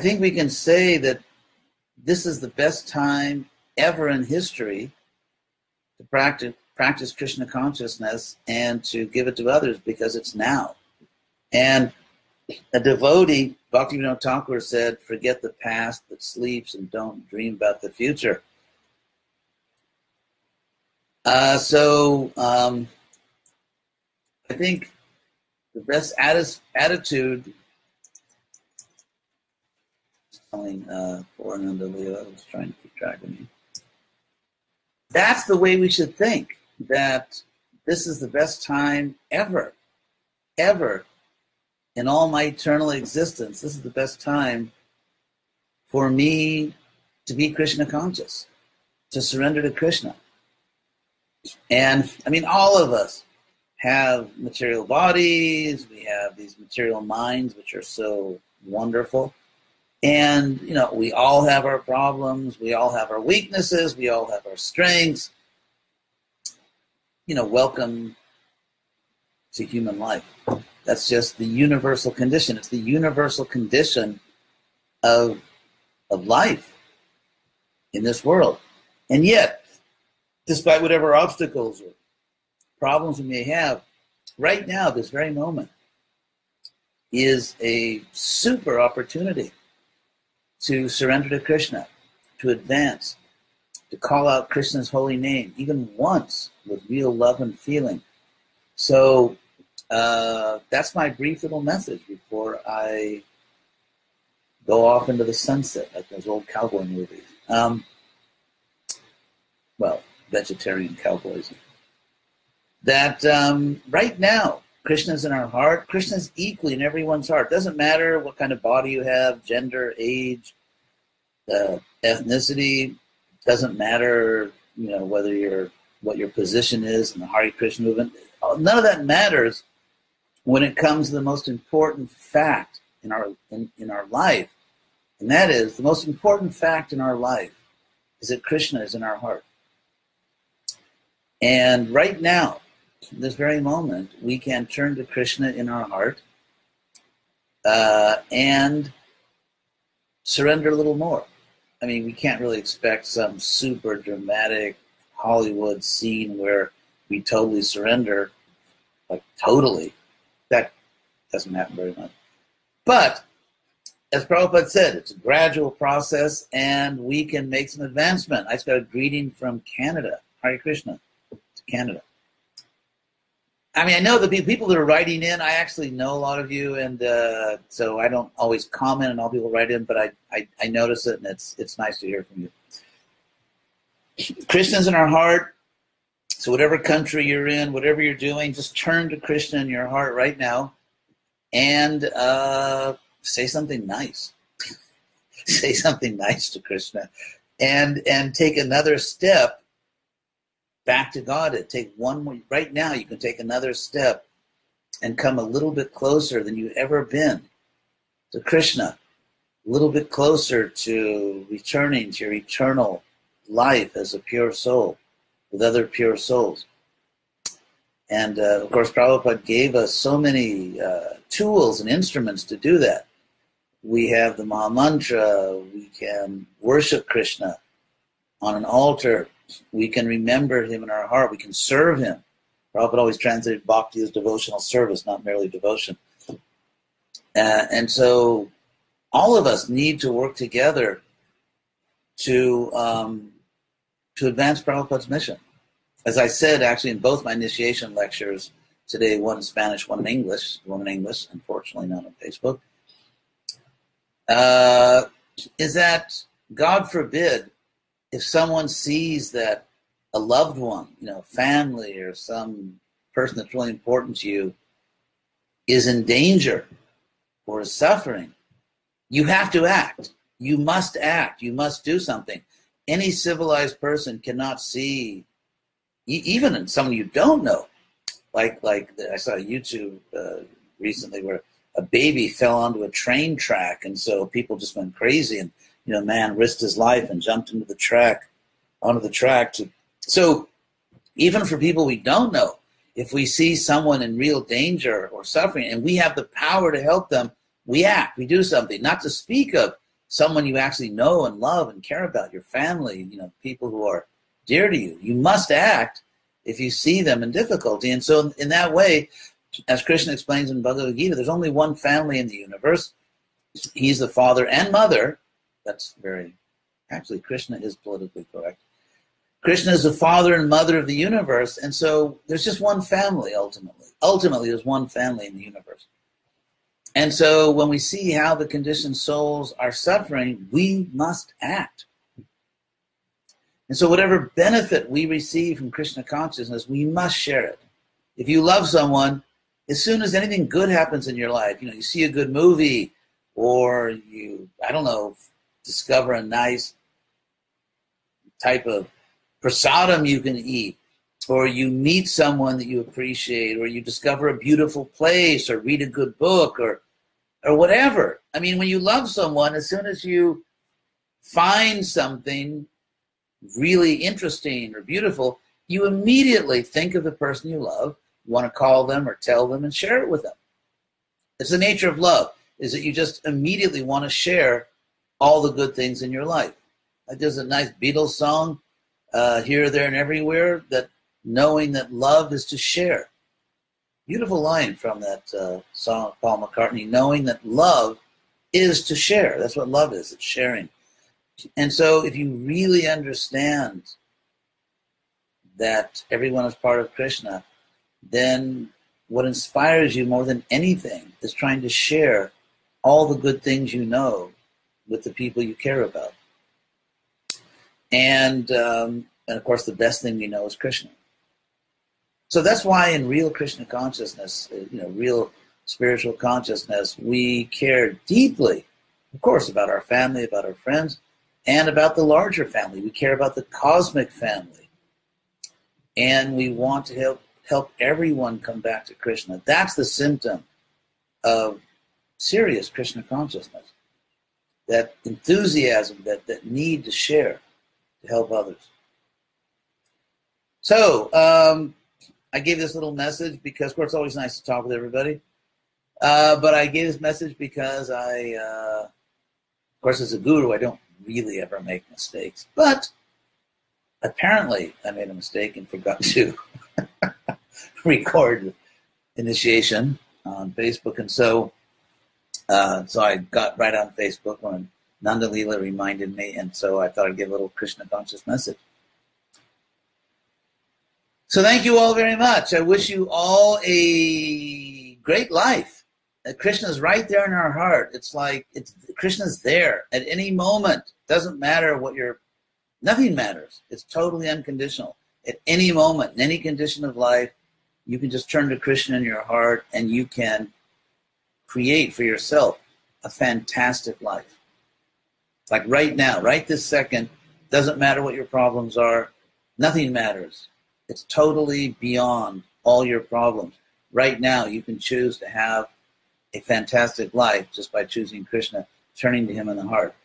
think we can say that this is the best time ever in history to practice practice Krishna consciousness and to give it to others because it's now. And a devotee, Bhaktivinoda Thakur said, forget the past that sleeps and don't dream about the future. Uh, so um, I think the best attitude telling uh, I was trying to keep track of me. That's the way we should think, that this is the best time ever, ever in all my eternal existence. This is the best time for me to be Krishna conscious, to surrender to Krishna. And I mean, all of us have material bodies, we have these material minds, which are so wonderful. And, you know, we all have our problems, we all have our weaknesses, we all have our strengths. You know, welcome to human life. That's just the universal condition. It's the universal condition of, of life in this world. And yet, despite whatever obstacles or problems we may have, right now, this very moment, is a super opportunity to surrender to Krishna, to advance, to call out Krishna's holy name, even once with real love and feeling. So uh, that's my brief little message before I go off into the sunset like those old cowboy movies. Um, well, vegetarian cowboys. That um, right now, Krishna's in our heart. Krishna's equally in everyone's heart. Doesn't matter what kind of body you have, gender, age, uh, ethnicity. Doesn't matter, you know, whether you're what your position is in the Hare Krishna movement. None of that matters when it comes to the most important fact in our in, in our life, and that is the most important fact in our life is that Krishna is in our heart. And right now, this very moment, we can turn to Krishna in our heart uh, and surrender a little more. I mean, we can't really expect some super dramatic Hollywood scene where we totally surrender, like totally. That doesn't happen very much. But as Prabhupada said, it's a gradual process and we can make some advancement. I just got a greeting from Canada. Hare Krishna to Canada. I mean, I know the people that are writing in. I actually know a lot of you, and uh, so I don't always comment on all people write in, but I, I, I notice it, and it's it's nice to hear from you. Krishna's in our heart. So whatever country you're in, whatever you're doing, just turn to Krishna in your heart right now, and uh, say something nice. say something nice to Krishna, and and take another step back to God. It take one more. Right now, you can take another step and come a little bit closer than you've ever been to Krishna. A little bit closer to returning to your eternal life as a pure soul with other pure souls. And uh, of course, Prabhupada gave us so many uh, tools and instruments to do that. We have the Maha Mantra, we can worship Krishna on an altar we can remember him in our heart. We can serve him. Prabhupada always translated bhakti as devotional service, not merely devotion. Uh, and so all of us need to work together to um, to advance Prabhupada's mission. As I said, actually, in both my initiation lectures today, one in Spanish, one in English, one in English, unfortunately not on Facebook, uh, is that God forbid if someone sees that a loved one, you know, family or some person that's really important to you is in danger or is suffering, you have to act. You must act. You must do something. Any civilized person cannot see, even in someone you don't know, like like I saw YouTube uh, recently where a baby fell onto a train track, and so people just went crazy and you know, man risked his life and jumped into the track, onto the track to. So, even for people we don't know, if we see someone in real danger or suffering, and we have the power to help them, we act, we do something. Not to speak of someone you actually know and love and care about, your family, you know, people who are dear to you. You must act if you see them in difficulty. And so, in that way, as Krishna explains in Bhagavad Gita, there's only one family in the universe. He's the father and mother. That's very, actually, Krishna is politically correct. Krishna is the father and mother of the universe. And so there's just one family ultimately. Ultimately, there's one family in the universe. And so when we see how the conditioned souls are suffering, we must act. And so, whatever benefit we receive from Krishna consciousness, we must share it. If you love someone, as soon as anything good happens in your life, you know, you see a good movie, or you, I don't know, discover a nice type of prasadam you can eat, or you meet someone that you appreciate, or you discover a beautiful place, or read a good book, or or whatever. I mean, when you love someone, as soon as you find something really interesting or beautiful, you immediately think of the person you love, want to call them or tell them and share it with them. It's the nature of love, is that you just immediately want to share all the good things in your life. There's a nice Beatles song uh, here, there, and everywhere that knowing that love is to share. Beautiful line from that uh, song Paul McCartney, knowing that love is to share. That's what love is, it's sharing. And so, if you really understand that everyone is part of Krishna, then what inspires you more than anything is trying to share all the good things you know with the people you care about. And, um, and of course, the best thing you know is Krishna. So that's why in real Krishna consciousness, you know, real spiritual consciousness, we care deeply, of course, about our family, about our friends, and about the larger family. We care about the cosmic family. And we want to help help everyone come back to Krishna. That's the symptom of serious Krishna consciousness. That enthusiasm, that, that need to share, to help others. So, um, I gave this little message because, of course, it's always nice to talk with everybody. Uh, but I gave this message because I, uh, of course, as a guru, I don't really ever make mistakes. But apparently, I made a mistake and forgot to record initiation on Facebook, and so uh, so I got right on Facebook when Nanda Leela reminded me, and so I thought I'd give a little Krishna conscious message. So thank you all very much. I wish you all a great life. Krishna's right there in our heart. It's like it's Krishna's there at any moment. Doesn't matter what your nothing matters. It's totally unconditional. At any moment, in any condition of life, you can just turn to Krishna in your heart and you can create for yourself a fantastic life. Like right now, right this second, doesn't matter what your problems are, nothing matters. It's totally beyond all your problems. Right now, you can choose to have a fantastic life just by choosing Krishna, turning to Him in the heart.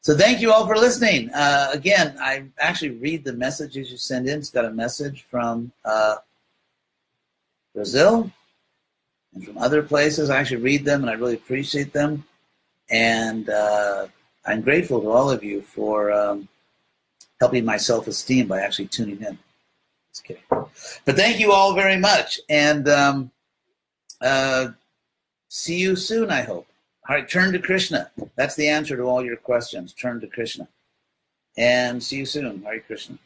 So, thank you all for listening. Uh, again, I actually read the messages you send in. It's got a message from uh, Brazil and from other places. I actually read them and I really appreciate them. And uh, I'm grateful to all of you for um, helping my self esteem by actually tuning in. Just kidding. But thank you all very much. And um, uh, see you soon, I hope. All right, turn to Krishna. That's the answer to all your questions. Turn to Krishna. And see you soon. Hare Krishna.